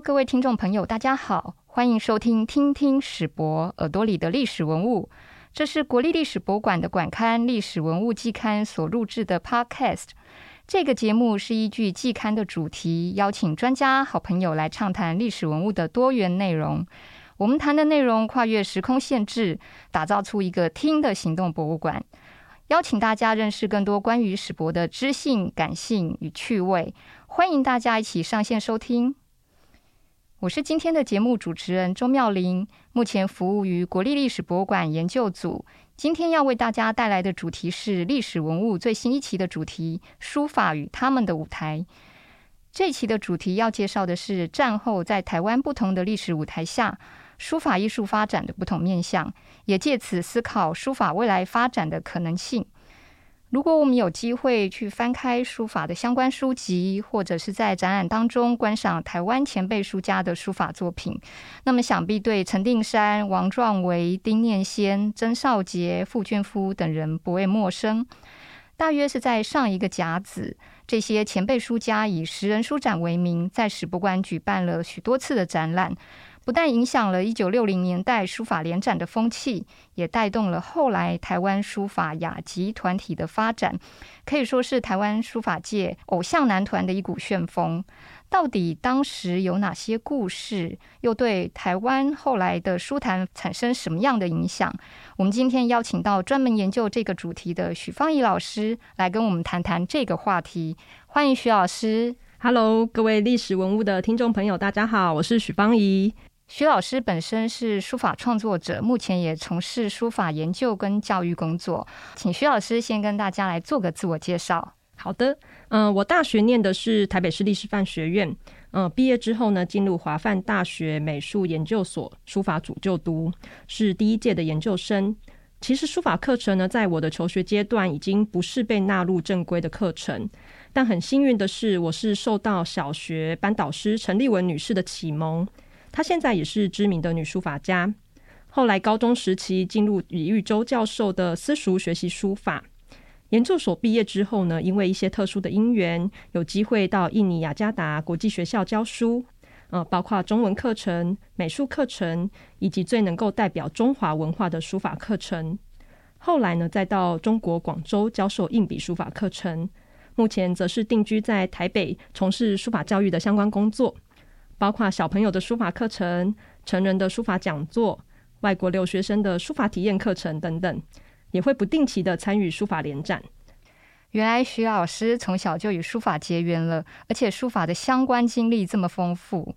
各位听众朋友，大家好，欢迎收听《听听史博耳朵里的历史文物》。这是国立历史博物馆的馆刊《历史文物季刊》所录制的 Podcast。这个节目是依据季刊的主题，邀请专家、好朋友来畅谈历史文物的多元内容。我们谈的内容跨越时空限制，打造出一个听的行动博物馆，邀请大家认识更多关于史博的知性、感性与趣味。欢迎大家一起上线收听。我是今天的节目主持人周妙玲，目前服务于国立历史博物馆研究组。今天要为大家带来的主题是历史文物最新一期的主题——书法与他们的舞台。这期的主题要介绍的是战后在台湾不同的历史舞台下，书法艺术发展的不同面向，也借此思考书法未来发展的可能性。如果我们有机会去翻开书法的相关书籍，或者是在展览当中观赏台湾前辈书家的书法作品，那么想必对陈定山、王壮维、丁念先、曾少杰、傅娟夫等人不会陌生。大约是在上一个甲子，这些前辈书家以十人书展为名，在史博馆举办了许多次的展览。不但影响了一九六零年代书法联展的风气，也带动了后来台湾书法雅集团体的发展，可以说是台湾书法界偶像男团的一股旋风。到底当时有哪些故事，又对台湾后来的书坛产生什么样的影响？我们今天邀请到专门研究这个主题的许芳宜老师来跟我们谈谈这个话题。欢迎许老师。Hello，各位历史文物的听众朋友，大家好，我是许芳宜。徐老师本身是书法创作者，目前也从事书法研究跟教育工作。请徐老师先跟大家来做个自我介绍。好的，嗯，我大学念的是台北市立师范学院，嗯，毕业之后呢，进入华范大学美术研究所书法组就读，是第一届的研究生。其实书法课程呢，在我的求学阶段已经不是被纳入正规的课程，但很幸运的是，我是受到小学班导师陈立文女士的启蒙。她现在也是知名的女书法家。后来高中时期进入李玉洲教授的私塾学习书法。研究所毕业之后呢，因为一些特殊的因缘，有机会到印尼雅加达国际学校教书，呃，包括中文课程、美术课程，以及最能够代表中华文化的书法课程。后来呢，再到中国广州教授硬笔书法课程。目前则是定居在台北，从事书法教育的相关工作。包括小朋友的书法课程、成人的书法讲座、外国留学生的书法体验课程等等，也会不定期的参与书法联展。原来徐老师从小就与书法结缘了，而且书法的相关经历这么丰富。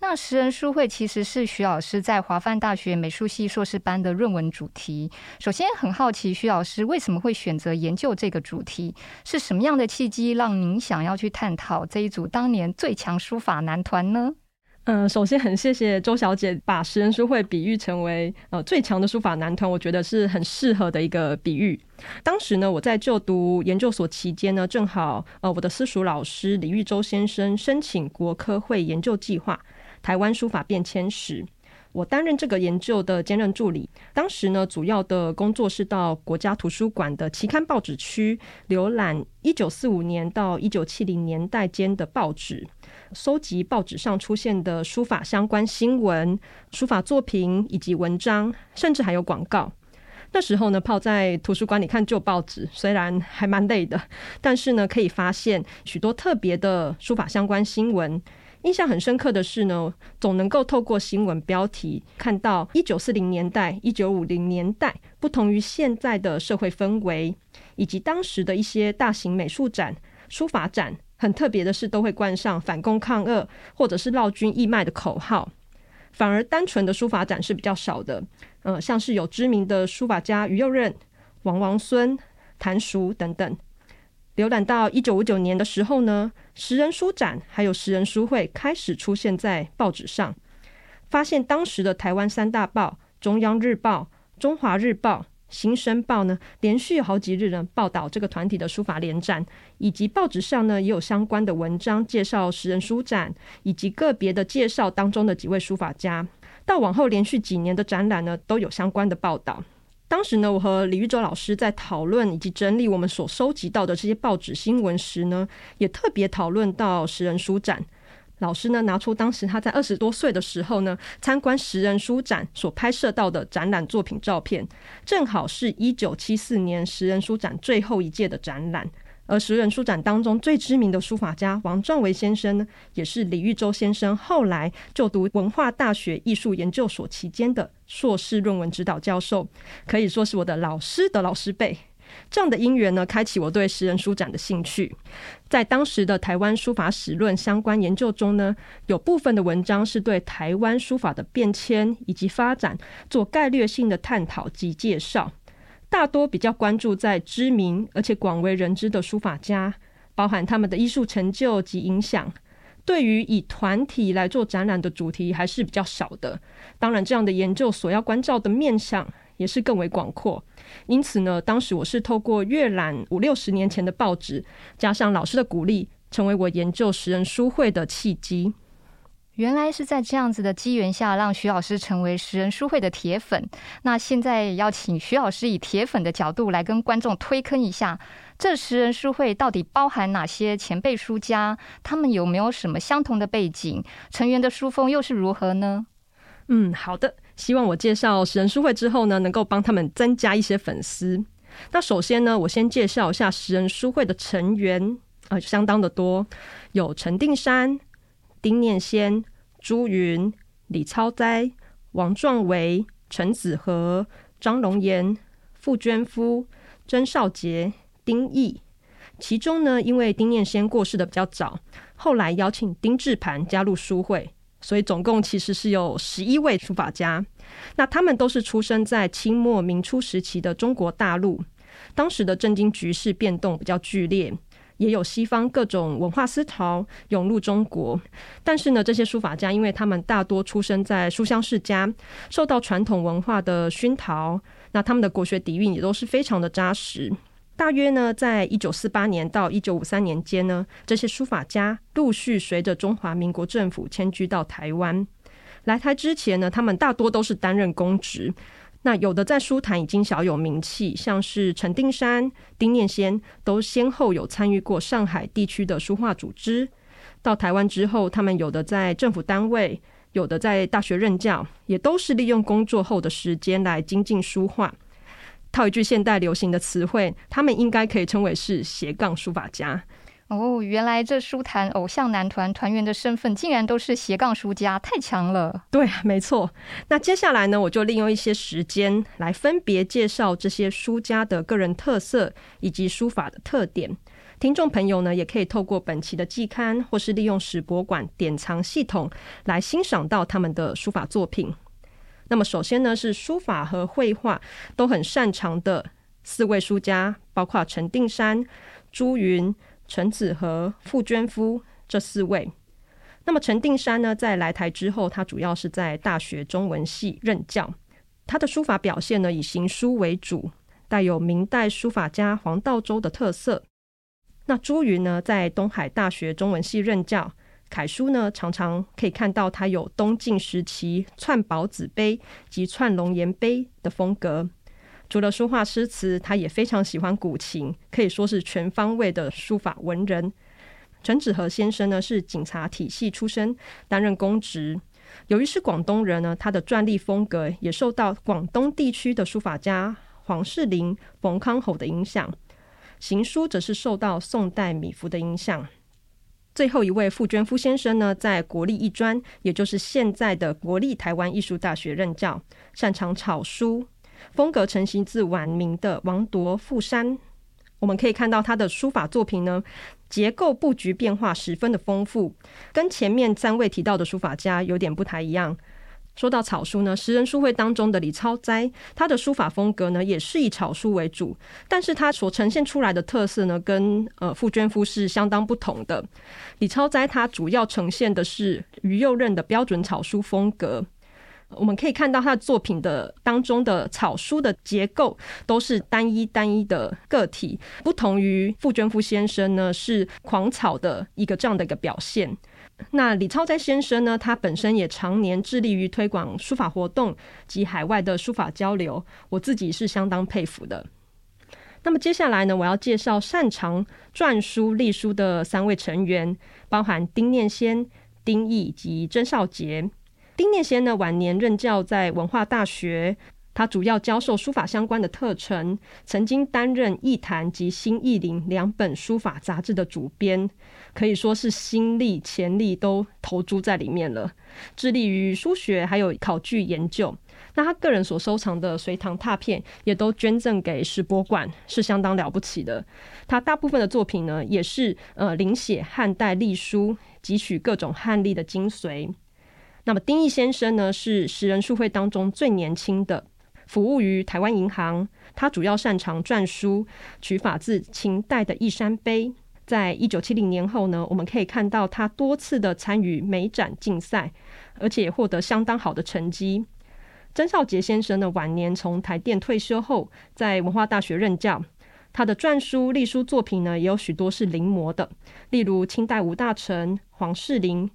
那十人书会其实是徐老师在华范大学美术系硕士班的论文主题。首先很好奇，徐老师为什么会选择研究这个主题？是什么样的契机让您想要去探讨这一组当年最强书法男团呢？嗯，首先很谢谢周小姐把食人书会比喻成为呃最强的书法男团，我觉得是很适合的一个比喻。当时呢，我在就读研究所期间呢，正好呃我的私塾老师李玉洲先生申请国科会研究计划《台湾书法变迁史》。我担任这个研究的兼任助理，当时呢，主要的工作是到国家图书馆的期刊报纸区浏览一九四五年到一九七零年代间的报纸，搜集报纸上出现的书法相关新闻、书法作品以及文章，甚至还有广告。那时候呢，泡在图书馆里看旧报纸，虽然还蛮累的，但是呢，可以发现许多特别的书法相关新闻。印象很深刻的是呢，总能够透过新闻标题看到一九四零年代、一九五零年代不同于现在的社会氛围，以及当时的一些大型美术展、书法展。很特别的是，都会冠上反攻抗俄或者是绕军义卖的口号，反而单纯的书法展是比较少的。呃，像是有知名的书法家于右任、王王孙、谭叔等等。浏览到一九五九年的时候呢，十人书展还有十人书会开始出现在报纸上，发现当时的台湾三大报《中央日报》《中华日报》《新生报》呢，连续好几日呢报道这个团体的书法联展，以及报纸上呢也有相关的文章介绍十人书展，以及个别的介绍当中的几位书法家。到往后连续几年的展览呢，都有相关的报道。当时呢，我和李玉洲老师在讨论以及整理我们所收集到的这些报纸新闻时呢，也特别讨论到十人书展。老师呢拿出当时他在二十多岁的时候呢参观十人书展所拍摄到的展览作品照片，正好是一九七四年十人书展最后一届的展览。而十人书展当中最知名的书法家王壮维先生呢，也是李玉洲先生后来就读文化大学艺术研究所期间的硕士论文指导教授，可以说是我的老师的老师辈。这样的因缘呢，开启我对十人书展的兴趣。在当时的台湾书法史论相关研究中呢，有部分的文章是对台湾书法的变迁以及发展做概略性的探讨及介绍。大多比较关注在知名而且广为人知的书法家，包含他们的艺术成就及影响。对于以团体来做展览的主题，还是比较少的。当然，这样的研究所要关照的面向也是更为广阔。因此呢，当时我是透过阅览五六十年前的报纸，加上老师的鼓励，成为我研究十人书会的契机。原来是在这样子的机缘下，让徐老师成为十人书会的铁粉。那现在要请徐老师以铁粉的角度来跟观众推坑一下，这十人书会到底包含哪些前辈书家？他们有没有什么相同的背景？成员的书风又是如何呢？嗯，好的。希望我介绍十人书会之后呢，能够帮他们增加一些粉丝。那首先呢，我先介绍一下十人书会的成员，呃，相当的多，有陈定山。丁念先、朱云、李超哉、王壮维、陈子和、张龙岩、傅娟夫、曾少杰、丁毅。其中呢，因为丁念先过世的比较早，后来邀请丁志盘加入书会，所以总共其实是有十一位书法家。那他们都是出生在清末明初时期的中国大陆，当时的政经局势变动比较剧烈。也有西方各种文化思潮涌入中国，但是呢，这些书法家因为他们大多出生在书香世家，受到传统文化的熏陶，那他们的国学底蕴也都是非常的扎实。大约呢，在一九四八年到一九五三年间呢，这些书法家陆续随着中华民国政府迁居到台湾。来台之前呢，他们大多都是担任公职。那有的在书坛已经小有名气，像是陈定山、丁念先，都先后有参与过上海地区的书画组织。到台湾之后，他们有的在政府单位，有的在大学任教，也都是利用工作后的时间来精进书画。套一句现代流行的词汇，他们应该可以称为是斜杠书法家。哦，原来这书坛偶像男团团员的身份，竟然都是斜杠书家，太强了。对，没错。那接下来呢，我就利用一些时间来分别介绍这些书家的个人特色以及书法的特点。听众朋友呢，也可以透过本期的季刊，或是利用史博馆典藏系统来欣赏到他们的书法作品。那么，首先呢，是书法和绘画都很擅长的四位书家，包括陈定山、朱云。陈子和傅娟夫这四位。那么陈定山呢，在来台之后，他主要是在大学中文系任教。他的书法表现呢，以行书为主，带有明代书法家黄道周的特色。那朱云呢，在东海大学中文系任教，楷书呢，常常可以看到他有东晋时期串宝子碑及串龙岩碑的风格。除了书画诗词，他也非常喜欢古琴，可以说是全方位的书法文人。陈子和先生呢是警察体系出身，担任公职。由于是广东人呢，他的篆隶风格也受到广东地区的书法家黄士林、冯康侯的影响。行书则是受到宋代米芾的影响。最后一位傅娟夫先生呢，在国立艺专，也就是现在的国立台湾艺术大学任教，擅长草书。风格成型自晚明的王铎、傅山，我们可以看到他的书法作品呢，结构布局变化十分的丰富，跟前面三位提到的书法家有点不太一样。说到草书呢，十人书会当中的李超哉，他的书法风格呢也是以草书为主，但是他所呈现出来的特色呢，跟呃傅娟夫是相当不同的。李超哉他主要呈现的是于右任的标准草书风格。我们可以看到他的作品的当中的草书的结构都是单一单一的个体，不同于傅娟夫先生呢是狂草的一个这样的一个表现。那李超哉先生呢，他本身也常年致力于推广书法活动及海外的书法交流，我自己是相当佩服的。那么接下来呢，我要介绍擅长篆书隶书的三位成员，包含丁念先、丁毅及曾少杰。丁念先呢，晚年任教在文化大学。他主要教授书法相关的课程，曾经担任《艺坛》及《新艺林》两本书法杂志的主编，可以说是心力、潜力都投注在里面了，致力于书学还有考据研究。那他个人所收藏的隋唐拓片，也都捐赠给史博馆，是相当了不起的。他大部分的作品呢，也是呃临写汉代隶书，汲取各种汉隶的精髓。那么丁义先生呢，是十人书会当中最年轻的。服务于台湾银行，他主要擅长篆书，取法自秦代的《义山碑》。在一九七零年后呢，我们可以看到他多次的参与美展竞赛，而且获得相当好的成绩。曾少杰先生呢，晚年从台电退休后，在文化大学任教。他的篆书、隶书作品呢，也有许多是临摹的，例如清代吴大臣、黄世林，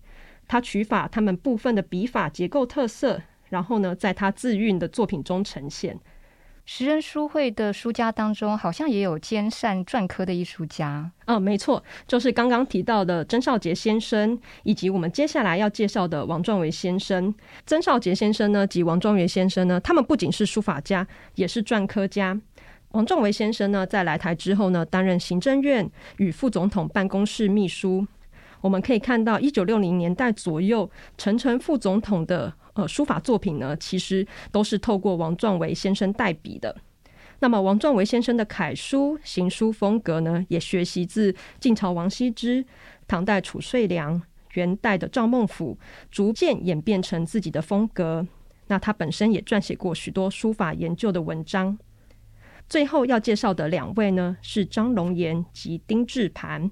他取法他们部分的笔法结构特色。然后呢，在他自韵的作品中呈现。时人书会的书家当中，好像也有兼善篆刻的艺术家。哦，没错，就是刚刚提到的曾少杰先生，以及我们接下来要介绍的王壮维先生。曾少杰先生呢，及王壮维先生呢，他们不仅是书法家，也是篆刻家。王壮维先生呢，在来台之后呢，担任行政院与副总统办公室秘书。我们可以看到，一九六零年代左右，陈诚副总统的。呃，书法作品呢，其实都是透过王壮维先生代笔的。那么，王壮维先生的楷书、行书风格呢，也学习自晋朝王羲之、唐代褚遂良、元代的赵孟頫，逐渐演变成自己的风格。那他本身也撰写过许多书法研究的文章。最后要介绍的两位呢，是张龙岩及丁志盘。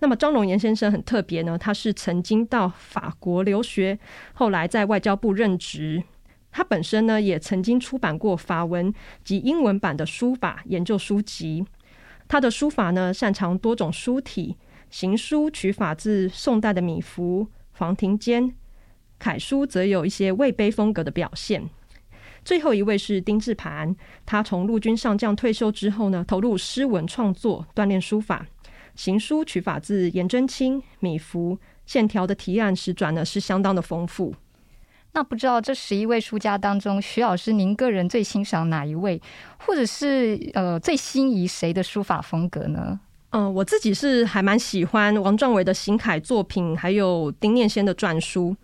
那么张荣岩先生很特别呢，他是曾经到法国留学，后来在外交部任职。他本身呢也曾经出版过法文及英文版的书法研究书籍。他的书法呢擅长多种书体，行书取法自宋代的米芾、黄庭坚，楷书则有一些魏碑风格的表现。最后一位是丁志盘，他从陆军上将退休之后呢，投入诗文创作，锻炼书法。行书取法自颜真卿、米芾，线条的提案实转呢是相当的丰富。那不知道这十一位书家当中，徐老师您个人最欣赏哪一位，或者是呃最心仪谁的书法风格呢？嗯，我自己是还蛮喜欢王壮伟的行楷作品，还有丁念先的篆书。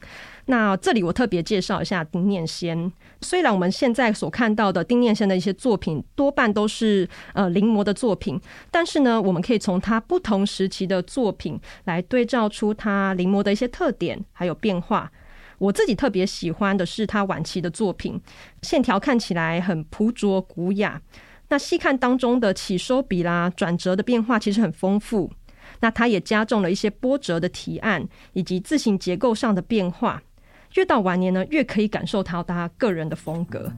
那这里我特别介绍一下丁念先。虽然我们现在所看到的丁念先的一些作品多半都是呃临摹的作品，但是呢，我们可以从他不同时期的作品来对照出他临摹的一些特点还有变化。我自己特别喜欢的是他晚期的作品，线条看起来很朴拙古雅。那细看当中的起收笔啦、转折的变化，其实很丰富。那他也加重了一些波折的提案以及字形结构上的变化。越到晚年呢，越可以感受到他个人的风格。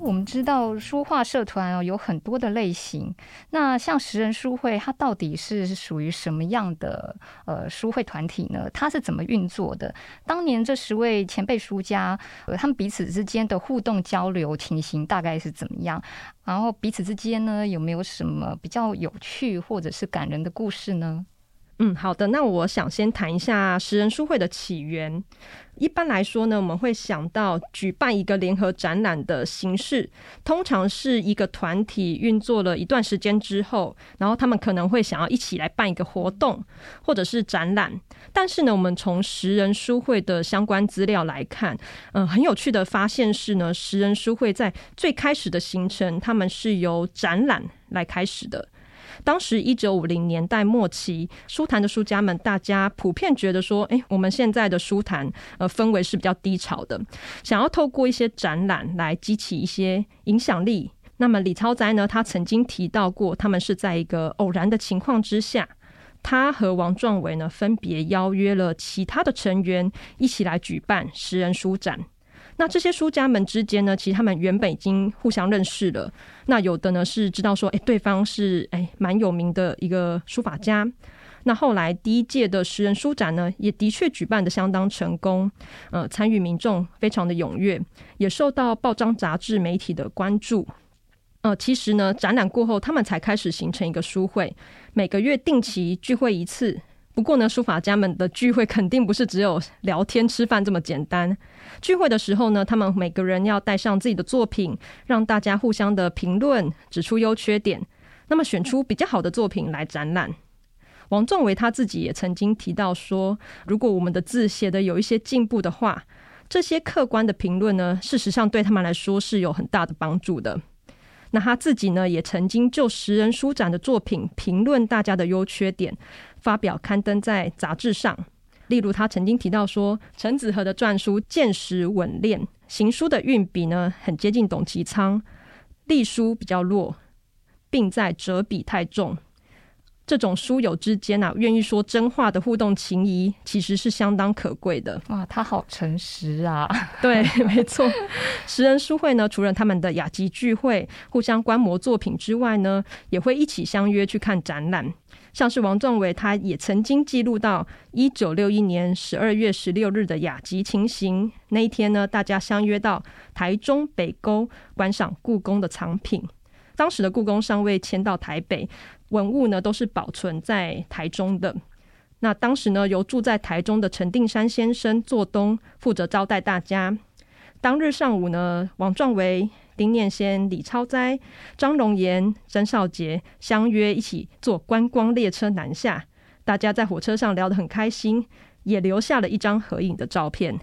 我们知道书画社团哦有很多的类型，那像十人书会，它到底是属于什么样的呃书会团体呢？它是怎么运作的？当年这十位前辈书家，呃，他们彼此之间的互动交流情形大概是怎么样？然后彼此之间呢，有没有什么比较有趣或者是感人的故事呢？嗯，好的。那我想先谈一下十人书会的起源。一般来说呢，我们会想到举办一个联合展览的形式，通常是一个团体运作了一段时间之后，然后他们可能会想要一起来办一个活动或者是展览。但是呢，我们从十人书会的相关资料来看，嗯，很有趣的发现是呢，十人书会在最开始的形成，他们是由展览来开始的。当时一九五零年代末期，书坛的书家们，大家普遍觉得说，哎，我们现在的书坛呃氛围是比较低潮的，想要透过一些展览来激起一些影响力。那么李超哉呢，他曾经提到过，他们是在一个偶然的情况之下，他和王壮伟呢分别邀约了其他的成员一起来举办十人书展。那这些书家们之间呢，其实他们原本已经互相认识了。那有的呢是知道说，哎，对方是哎蛮有名的一个书法家。那后来第一届的十人书展呢，也的确举办的相当成功，呃，参与民众非常的踊跃，也受到报章杂志媒体的关注。呃，其实呢，展览过后，他们才开始形成一个书会，每个月定期聚会一次。不过呢，书法家们的聚会肯定不是只有聊天吃饭这么简单。聚会的时候呢，他们每个人要带上自己的作品，让大家互相的评论，指出优缺点，那么选出比较好的作品来展览。王仲维他自己也曾经提到说，如果我们的字写的有一些进步的话，这些客观的评论呢，事实上对他们来说是有很大的帮助的。那他自己呢，也曾经就十人书展的作品评论大家的优缺点，发表刊登在杂志上。例如，他曾经提到说，陈子和的篆书见实稳练，行书的运笔呢很接近董其昌，隶书比较弱，并在折笔太重。这种书友之间啊，愿意说真话的互动情谊，其实是相当可贵的。哇，他好诚实啊！对，没错。十人书会呢，除了他们的雅集聚会、互相观摩作品之外呢，也会一起相约去看展览。像是王仲伟，他也曾经记录到一九六一年十二月十六日的雅集情形。那一天呢，大家相约到台中北沟观赏故宫的藏品。当时的故宫尚未迁到台北。文物呢都是保存在台中的。那当时呢，由住在台中的陈定山先生做东，负责招待大家。当日上午呢，王壮维、丁念先、李超哉、张荣岩、曾少杰相约一起坐观光列车南下。大家在火车上聊得很开心，也留下了一张合影的照片。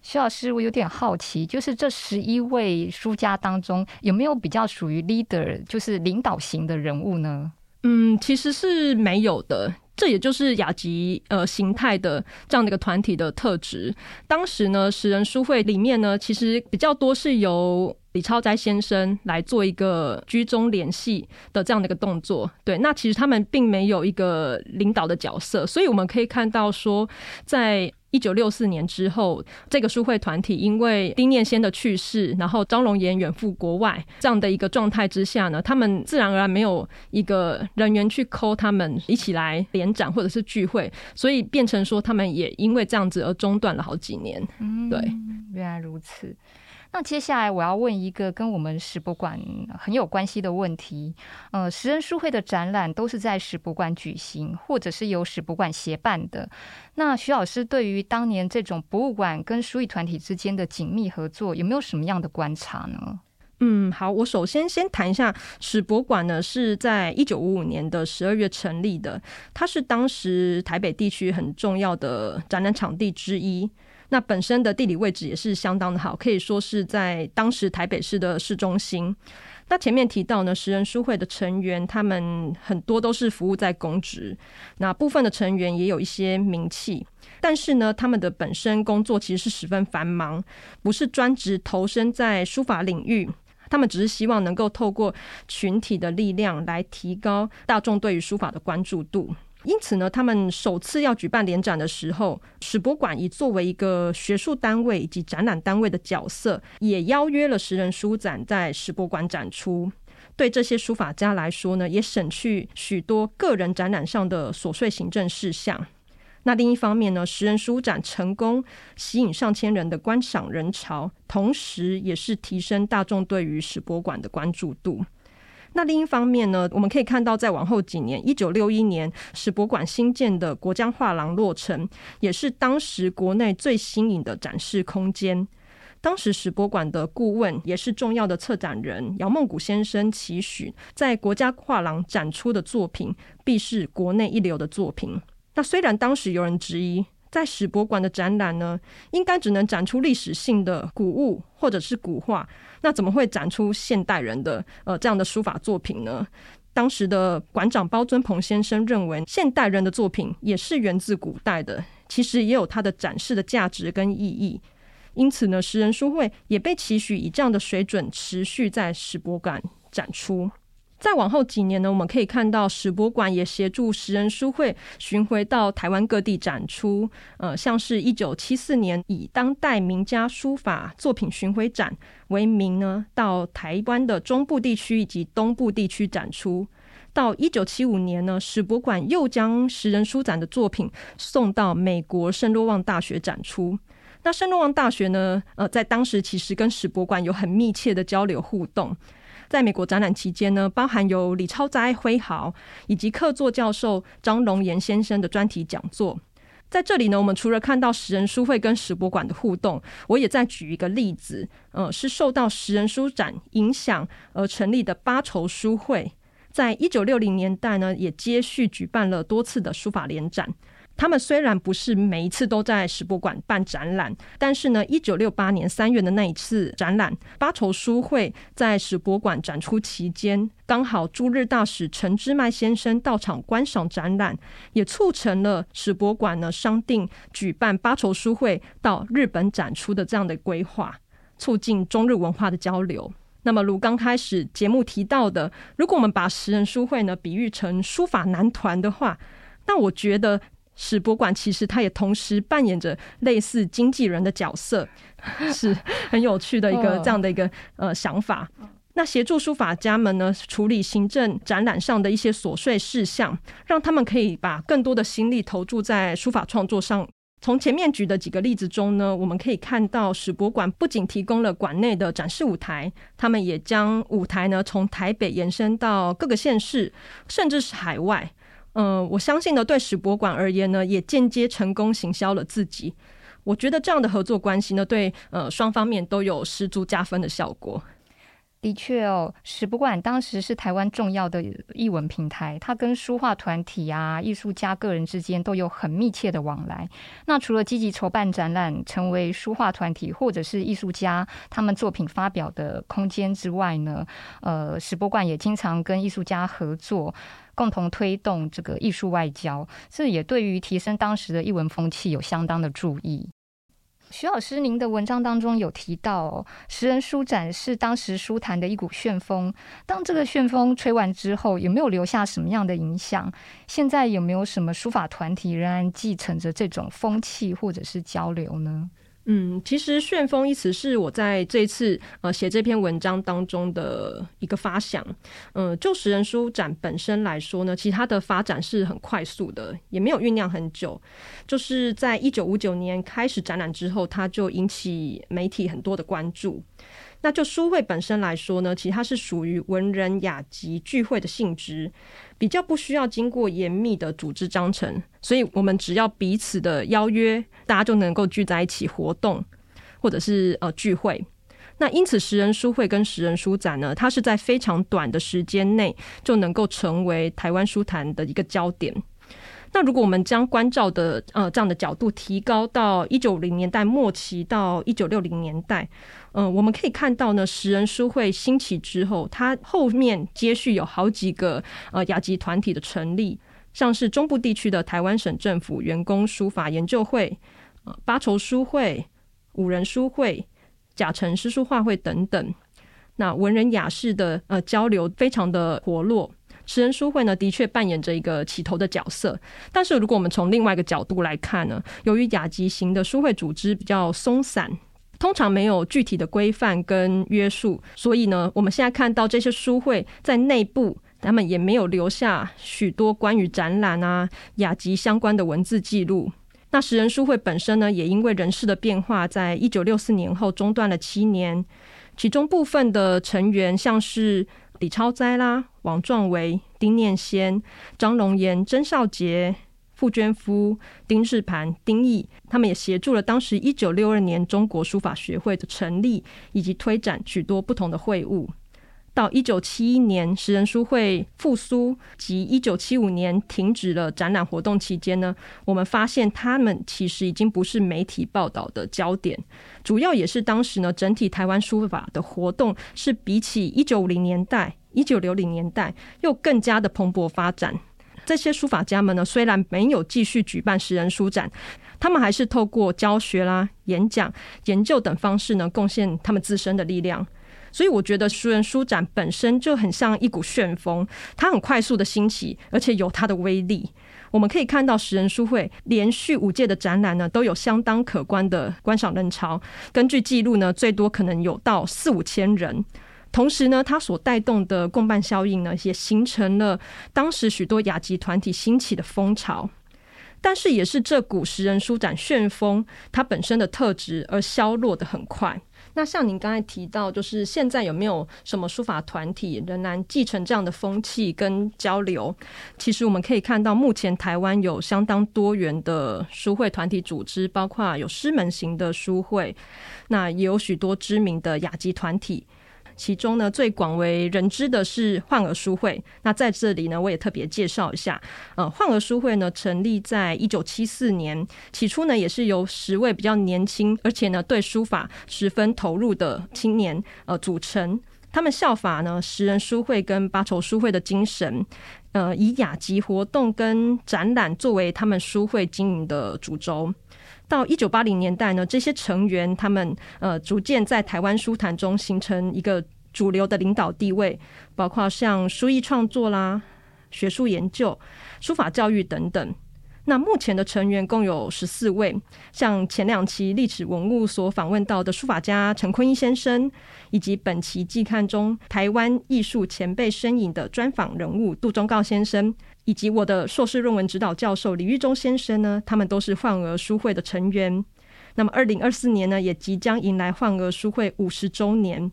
徐老师，我有点好奇，就是这十一位书家当中，有没有比较属于 leader，就是领导型的人物呢？嗯，其实是没有的，这也就是雅集呃形态的这样的一个团体的特质。当时呢，十人书会里面呢，其实比较多是由李超斋先生来做一个居中联系的这样的一个动作。对，那其实他们并没有一个领导的角色，所以我们可以看到说，在。一九六四年之后，这个书会团体因为丁念先的去世，然后张荣岩远赴国外这样的一个状态之下呢，他们自然而然没有一个人员去抠他们一起来联展或者是聚会，所以变成说他们也因为这样子而中断了好几年。嗯，对，原来如此。那接下来我要问一个跟我们史博馆很有关系的问题。呃，十人书会的展览都是在史博馆举行，或者是由史博馆协办的。那徐老师对于当年这种博物馆跟书艺团体之间的紧密合作，有没有什么样的观察呢？嗯，好，我首先先谈一下史博馆呢，是在一九五五年的十二月成立的，它是当时台北地区很重要的展览场地之一。那本身的地理位置也是相当的好，可以说是在当时台北市的市中心。那前面提到呢，十人书会的成员，他们很多都是服务在公职，那部分的成员也有一些名气，但是呢，他们的本身工作其实是十分繁忙，不是专职投身在书法领域，他们只是希望能够透过群体的力量来提高大众对于书法的关注度。因此呢，他们首次要举办联展的时候，史博馆以作为一个学术单位以及展览单位的角色，也邀约了十人书展在史博馆展出。对这些书法家来说呢，也省去许多个人展览上的琐碎行政事项。那另一方面呢，十人书展成功吸引上千人的观赏人潮，同时也是提升大众对于史博馆的关注度。那另一方面呢，我们可以看到，在往后几年，一九六一年史博馆新建的国江画廊落成，也是当时国内最新颖的展示空间。当时史博馆的顾问也是重要的策展人姚梦谷先生期许，在国家画廊展出的作品必是国内一流的作品。那虽然当时有人质疑。在史博馆的展览呢，应该只能展出历史性的古物或者是古画，那怎么会展出现代人的呃这样的书法作品呢？当时的馆长包尊鹏先生认为，现代人的作品也是源自古代的，其实也有它的展示的价值跟意义。因此呢，十人书会也被期许以这样的水准持续在史博馆展出。再往后几年呢，我们可以看到史博馆也协助十人书会巡回到台湾各地展出。呃，像是一九七四年以当代名家书法作品巡回展为名呢，到台湾的中部地区以及东部地区展出。到一九七五年呢，史博馆又将十人书展的作品送到美国圣洛旺大学展出。那圣洛旺大学呢，呃，在当时其实跟史博馆有很密切的交流互动。在美国展览期间呢，包含有李超哉、挥毫以及客座教授张龙岩先生的专题讲座。在这里呢，我们除了看到食人书会跟史博馆的互动，我也再举一个例子，呃，是受到食人书展影响而成立的八筹书会，在一九六零年代呢，也接续举办了多次的书法联展。他们虽然不是每一次都在史博馆办展览，但是呢，一九六八年三月的那一次展览，八筹书会在史博馆展出期间，刚好驻日大使陈之迈先生到场观赏展览，也促成了史博馆呢商定举办八筹书会到日本展出的这样的规划，促进中日文化的交流。那么，如刚开始节目提到的，如果我们把十人书会呢比喻成书法男团的话，那我觉得。史博馆其实它也同时扮演着类似经纪人的角色，是 很有趣的一个这样的一个呃想法。那协助书法家们呢处理行政展览上的一些琐碎事项，让他们可以把更多的心力投注在书法创作上。从前面举的几个例子中呢，我们可以看到史博馆不仅提供了馆内的展示舞台，他们也将舞台呢从台北延伸到各个县市，甚至是海外。嗯，我相信呢，对史博馆而言呢，也间接成功行销了自己。我觉得这样的合作关系呢，对呃双方面都有十足加分的效果。的确哦，史博馆当时是台湾重要的译文平台，它跟书画团体啊、艺术家个人之间都有很密切的往来。那除了积极筹办展览，成为书画团体或者是艺术家他们作品发表的空间之外呢，呃，史博馆也经常跟艺术家合作。共同推动这个艺术外交，这也对于提升当时的艺文风气有相当的注意。徐老师，您的文章当中有提到，十人书展是当时书坛的一股旋风。当这个旋风吹完之后，有没有留下什么样的影响？现在有没有什么书法团体仍然继承着这种风气或者是交流呢？嗯，其实“旋风”一词是我在这次呃写这篇文章当中的一个发想。嗯，就食人书展本身来说呢，其实它的发展是很快速的，也没有酝酿很久。就是在一九五九年开始展览之后，它就引起媒体很多的关注。那就书会本身来说呢，其实它是属于文人雅集聚会的性质，比较不需要经过严密的组织章程，所以我们只要彼此的邀约，大家就能够聚在一起活动，或者是呃聚会。那因此，十人书会跟十人书展呢，它是在非常短的时间内就能够成为台湾书坛的一个焦点。那如果我们将关照的呃这样的角度提高到一九零年代末期到一九六零年代，嗯，我们可以看到呢，十人书会兴起之后，它后面接续有好几个呃雅集团体的成立，像是中部地区的台湾省政府员工书法研究会、呃八筹书会、五人书会、甲辰诗书画会等等，那文人雅士的呃交流非常的活络。十人书会呢，的确扮演着一个起头的角色。但是，如果我们从另外一个角度来看呢，由于雅集型的书会组织比较松散，通常没有具体的规范跟约束，所以呢，我们现在看到这些书会在内部，他们也没有留下许多关于展览啊、雅集相关的文字记录。那十人书会本身呢，也因为人事的变化，在一九六四年后中断了七年，其中部分的成员像是。李超哉啦，王壮维、丁念先、张龙岩、曾少杰、傅娟夫、丁世盘、丁毅，他们也协助了当时一九六二年中国书法学会的成立以及推展许多不同的会务。到一九七一年十人书会复苏及一九七五年停止了展览活动期间呢，我们发现他们其实已经不是媒体报道的焦点，主要也是当时呢整体台湾书法的活动是比起一九五零年代、一九六零年代又更加的蓬勃发展。这些书法家们呢，虽然没有继续举办十人书展，他们还是透过教学啦、演讲、研究等方式呢，贡献他们自身的力量。所以我觉得书人书展本身就很像一股旋风，它很快速的兴起，而且有它的威力。我们可以看到十人书会连续五届的展览呢，都有相当可观的观赏人潮。根据记录呢，最多可能有到四五千人。同时呢，它所带动的共办效应呢，也形成了当时许多雅集团体兴起的风潮。但是也是这股十人书展旋风它本身的特质而消落的很快。那像您刚才提到，就是现在有没有什么书法团体仍然继承这样的风气跟交流？其实我们可以看到，目前台湾有相当多元的书会团体组织，包括有师门型的书会，那也有许多知名的雅集团体。其中呢，最广为人知的是患儿书会。那在这里呢，我也特别介绍一下。呃，患儿书会呢，成立在一九七四年，起初呢，也是由十位比较年轻，而且呢，对书法十分投入的青年呃组成。他们效法呢，十人书会跟八筹书会的精神，呃，以雅集活动跟展览作为他们书会经营的主轴。到一九八零年代呢，这些成员他们呃逐渐在台湾书坛中形成一个主流的领导地位，包括像书艺创作啦、学术研究、书法教育等等。那目前的成员共有十四位，像前两期历史文物所访问到的书法家陈坤一先生，以及本期季刊中台湾艺术前辈身影的专访人物杜忠告先生。以及我的硕士论文指导教授李玉忠先生呢，他们都是患儿书会的成员。那么，二零二四年呢，也即将迎来患儿书会五十周年。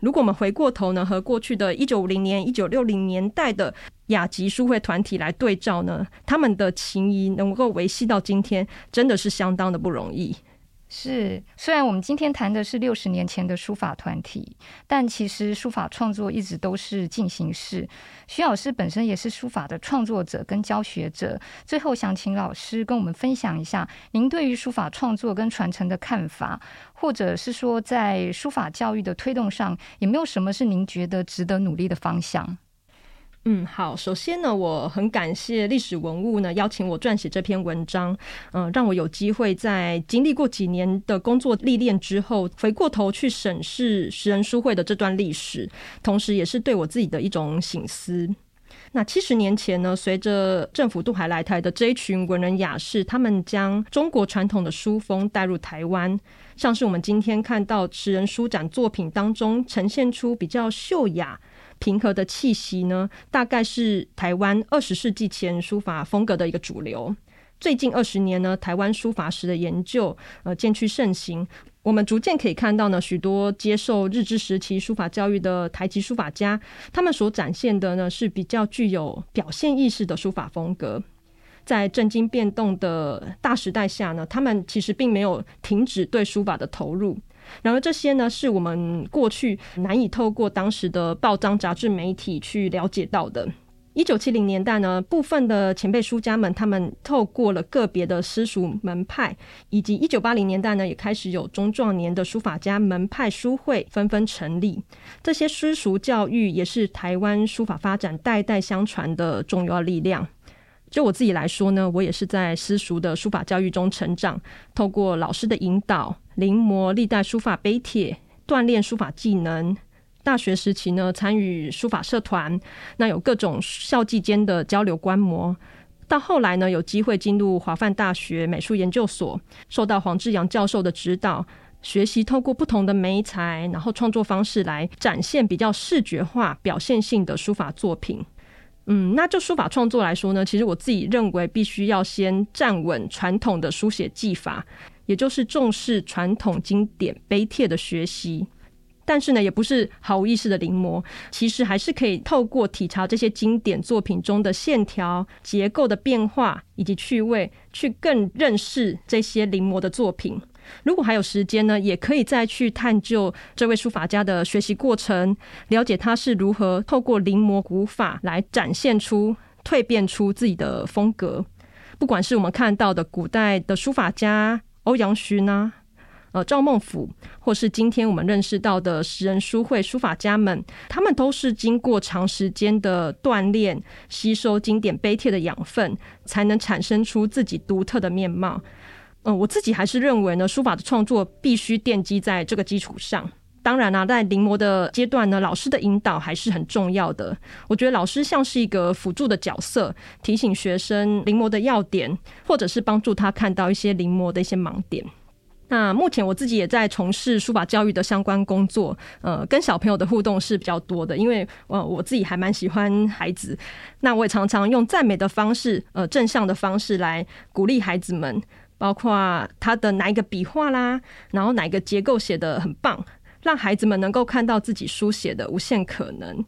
如果我们回过头呢，和过去的一九五零年、一九六零年代的雅集书会团体来对照呢，他们的情谊能够维系到今天，真的是相当的不容易。是，虽然我们今天谈的是六十年前的书法团体，但其实书法创作一直都是进行式。徐老师本身也是书法的创作者跟教学者。最后想请老师跟我们分享一下您对于书法创作跟传承的看法，或者是说在书法教育的推动上，有没有什么是您觉得值得努力的方向？嗯，好。首先呢，我很感谢历史文物呢邀请我撰写这篇文章，嗯，让我有机会在经历过几年的工作历练之后，回过头去审视十人书会的这段历史，同时也是对我自己的一种醒思。那七十年前呢，随着政府渡海来台的这一群文人雅士，他们将中国传统的书风带入台湾，像是我们今天看到十人书展作品当中呈现出比较秀雅。平和的气息呢，大概是台湾二十世纪前书法风格的一个主流。最近二十年呢，台湾书法史的研究呃渐趋盛行。我们逐渐可以看到呢，许多接受日治时期书法教育的台籍书法家，他们所展现的呢是比较具有表现意识的书法风格。在震惊变动的大时代下呢，他们其实并没有停止对书法的投入。然而这些呢，是我们过去难以透过当时的报章、杂志、媒体去了解到的。一九七零年代呢，部分的前辈书家们，他们透过了个别的私塾门派，以及一九八零年代呢，也开始有中壮年的书法家门派书会纷纷成立。这些私塾教育也是台湾书法发展代代相传的重要力量。就我自己来说呢，我也是在私塾的书法教育中成长，透过老师的引导，临摹历代书法碑帖，锻炼书法技能。大学时期呢，参与书法社团，那有各种校际间的交流观摩。到后来呢，有机会进入华范大学美术研究所，受到黄志阳教授的指导，学习透过不同的媒材，然后创作方式来展现比较视觉化、表现性的书法作品。嗯，那就书法创作来说呢，其实我自己认为必须要先站稳传统的书写技法，也就是重视传统经典碑帖的学习。但是呢，也不是毫无意识的临摹，其实还是可以透过体察这些经典作品中的线条结构的变化以及趣味，去更认识这些临摹的作品。如果还有时间呢，也可以再去探究这位书法家的学习过程，了解他是如何透过临摹古法来展现出、蜕变出自己的风格。不管是我们看到的古代的书法家欧阳询啊，呃赵孟俯，或是今天我们认识到的十人书会书法家们，他们都是经过长时间的锻炼，吸收经典碑帖的养分，才能产生出自己独特的面貌。嗯，我自己还是认为呢，书法的创作必须奠基在这个基础上。当然啦，在临摹的阶段呢，老师的引导还是很重要的。我觉得老师像是一个辅助的角色，提醒学生临摹的要点，或者是帮助他看到一些临摹的一些盲点。那目前我自己也在从事书法教育的相关工作，呃，跟小朋友的互动是比较多的，因为呃我自己还蛮喜欢孩子，那我也常常用赞美的方式，呃，正向的方式来鼓励孩子们。包括他的哪一个笔画啦，然后哪一个结构写的很棒，让孩子们能够看到自己书写的无限可能。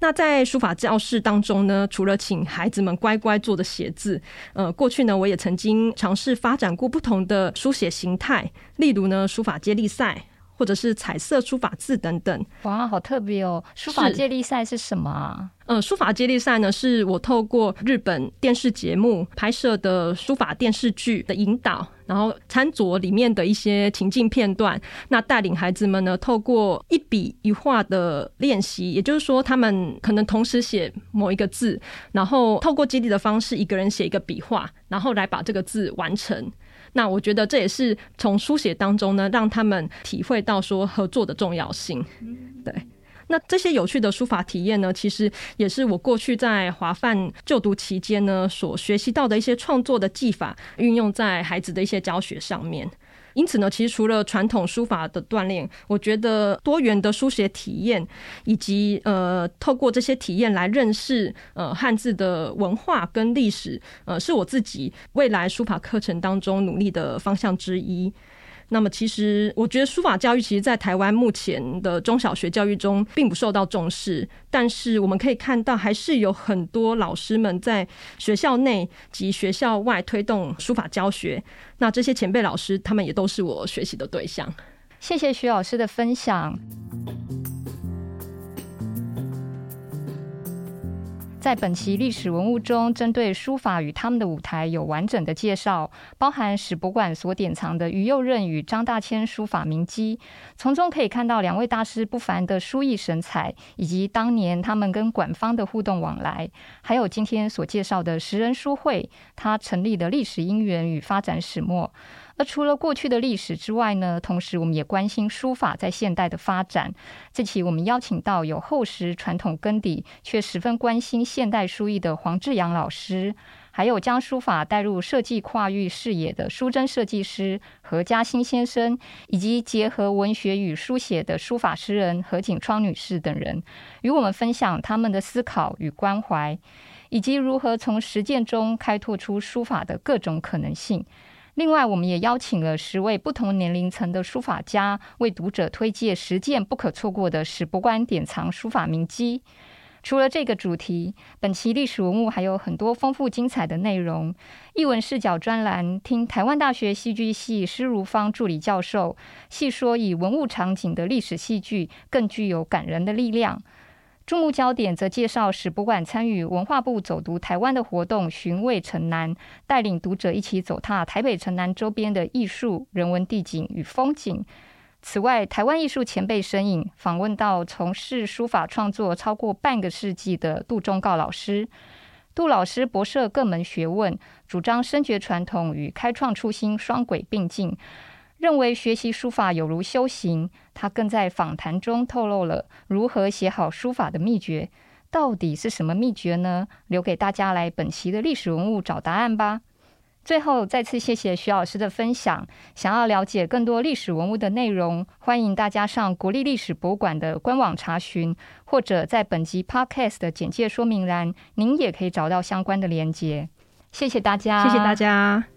那在书法教室当中呢，除了请孩子们乖乖坐着写字，呃，过去呢，我也曾经尝试发展过不同的书写形态，例如呢，书法接力赛，或者是彩色书法字等等。哇，好特别哦！书法接力赛是什么啊？呃，书法接力赛呢，是我透过日本电视节目拍摄的书法电视剧的引导，然后餐桌里面的一些情境片段，那带领孩子们呢，透过一笔一画的练习，也就是说，他们可能同时写某一个字，然后透过接力的方式，一个人写一个笔画，然后来把这个字完成。那我觉得这也是从书写当中呢，让他们体会到说合作的重要性。对。那这些有趣的书法体验呢，其实也是我过去在华范就读期间呢所学习到的一些创作的技法，运用在孩子的一些教学上面。因此呢，其实除了传统书法的锻炼，我觉得多元的书写体验，以及呃透过这些体验来认识呃汉字的文化跟历史，呃是我自己未来书法课程当中努力的方向之一。那么，其实我觉得书法教育，其实，在台湾目前的中小学教育中，并不受到重视。但是，我们可以看到，还是有很多老师们在学校内及学校外推动书法教学。那这些前辈老师，他们也都是我学习的对象。谢谢徐老师的分享。在本期历史文物中，针对书法与他们的舞台有完整的介绍，包含史博馆所典藏的于右任与张大千书法名迹，从中可以看到两位大师不凡的书艺神采，以及当年他们跟馆方的互动往来，还有今天所介绍的十人书会，它成立的历史因缘与发展始末。而除了过去的历史之外呢，同时我们也关心书法在现代的发展。这期我们邀请到有厚实传统根底却十分关心现代书艺的黄志阳老师，还有将书法带入设计跨域视野的书珍设计师何嘉欣先生，以及结合文学与书写的书法诗人何景窗女士等人，与我们分享他们的思考与关怀，以及如何从实践中开拓出书法的各种可能性。另外，我们也邀请了十位不同年龄层的书法家，为读者推荐十件不可错过的史博馆典藏书法名迹。除了这个主题，本期历史文物还有很多丰富精彩的内容。译文视角专栏，听台湾大学戏剧系施如芳助理教授细说，以文物场景的历史戏剧更具有感人的力量。注目焦点则介绍史博馆参与文化部走读台湾的活动，寻味城南，带领读者一起走踏台北城南周边的艺术、人文地景与风景。此外，台湾艺术前辈身影访问到从事书法创作超过半个世纪的杜忠告老师。杜老师博涉各门学问，主张深觉传统与开创初心双轨并进。认为学习书法有如修行，他更在访谈中透露了如何写好书法的秘诀。到底是什么秘诀呢？留给大家来本期的历史文物找答案吧。最后，再次谢谢徐老师的分享。想要了解更多历史文物的内容，欢迎大家上国立历史博物馆的官网查询，或者在本集 Podcast 的简介说明栏，您也可以找到相关的连接。谢谢大家，谢谢大家。